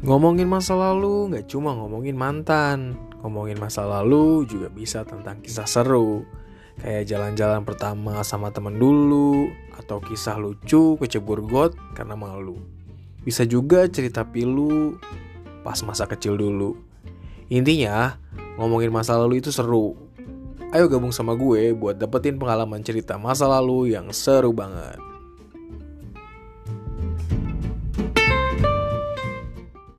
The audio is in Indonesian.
Ngomongin masa lalu nggak cuma ngomongin mantan, ngomongin masa lalu juga bisa tentang kisah seru. Kayak jalan-jalan pertama sama temen dulu, atau kisah lucu kecebur got karena malu. Bisa juga cerita pilu pas masa kecil dulu. Intinya, ngomongin masa lalu itu seru. Ayo gabung sama gue buat dapetin pengalaman cerita masa lalu yang seru banget.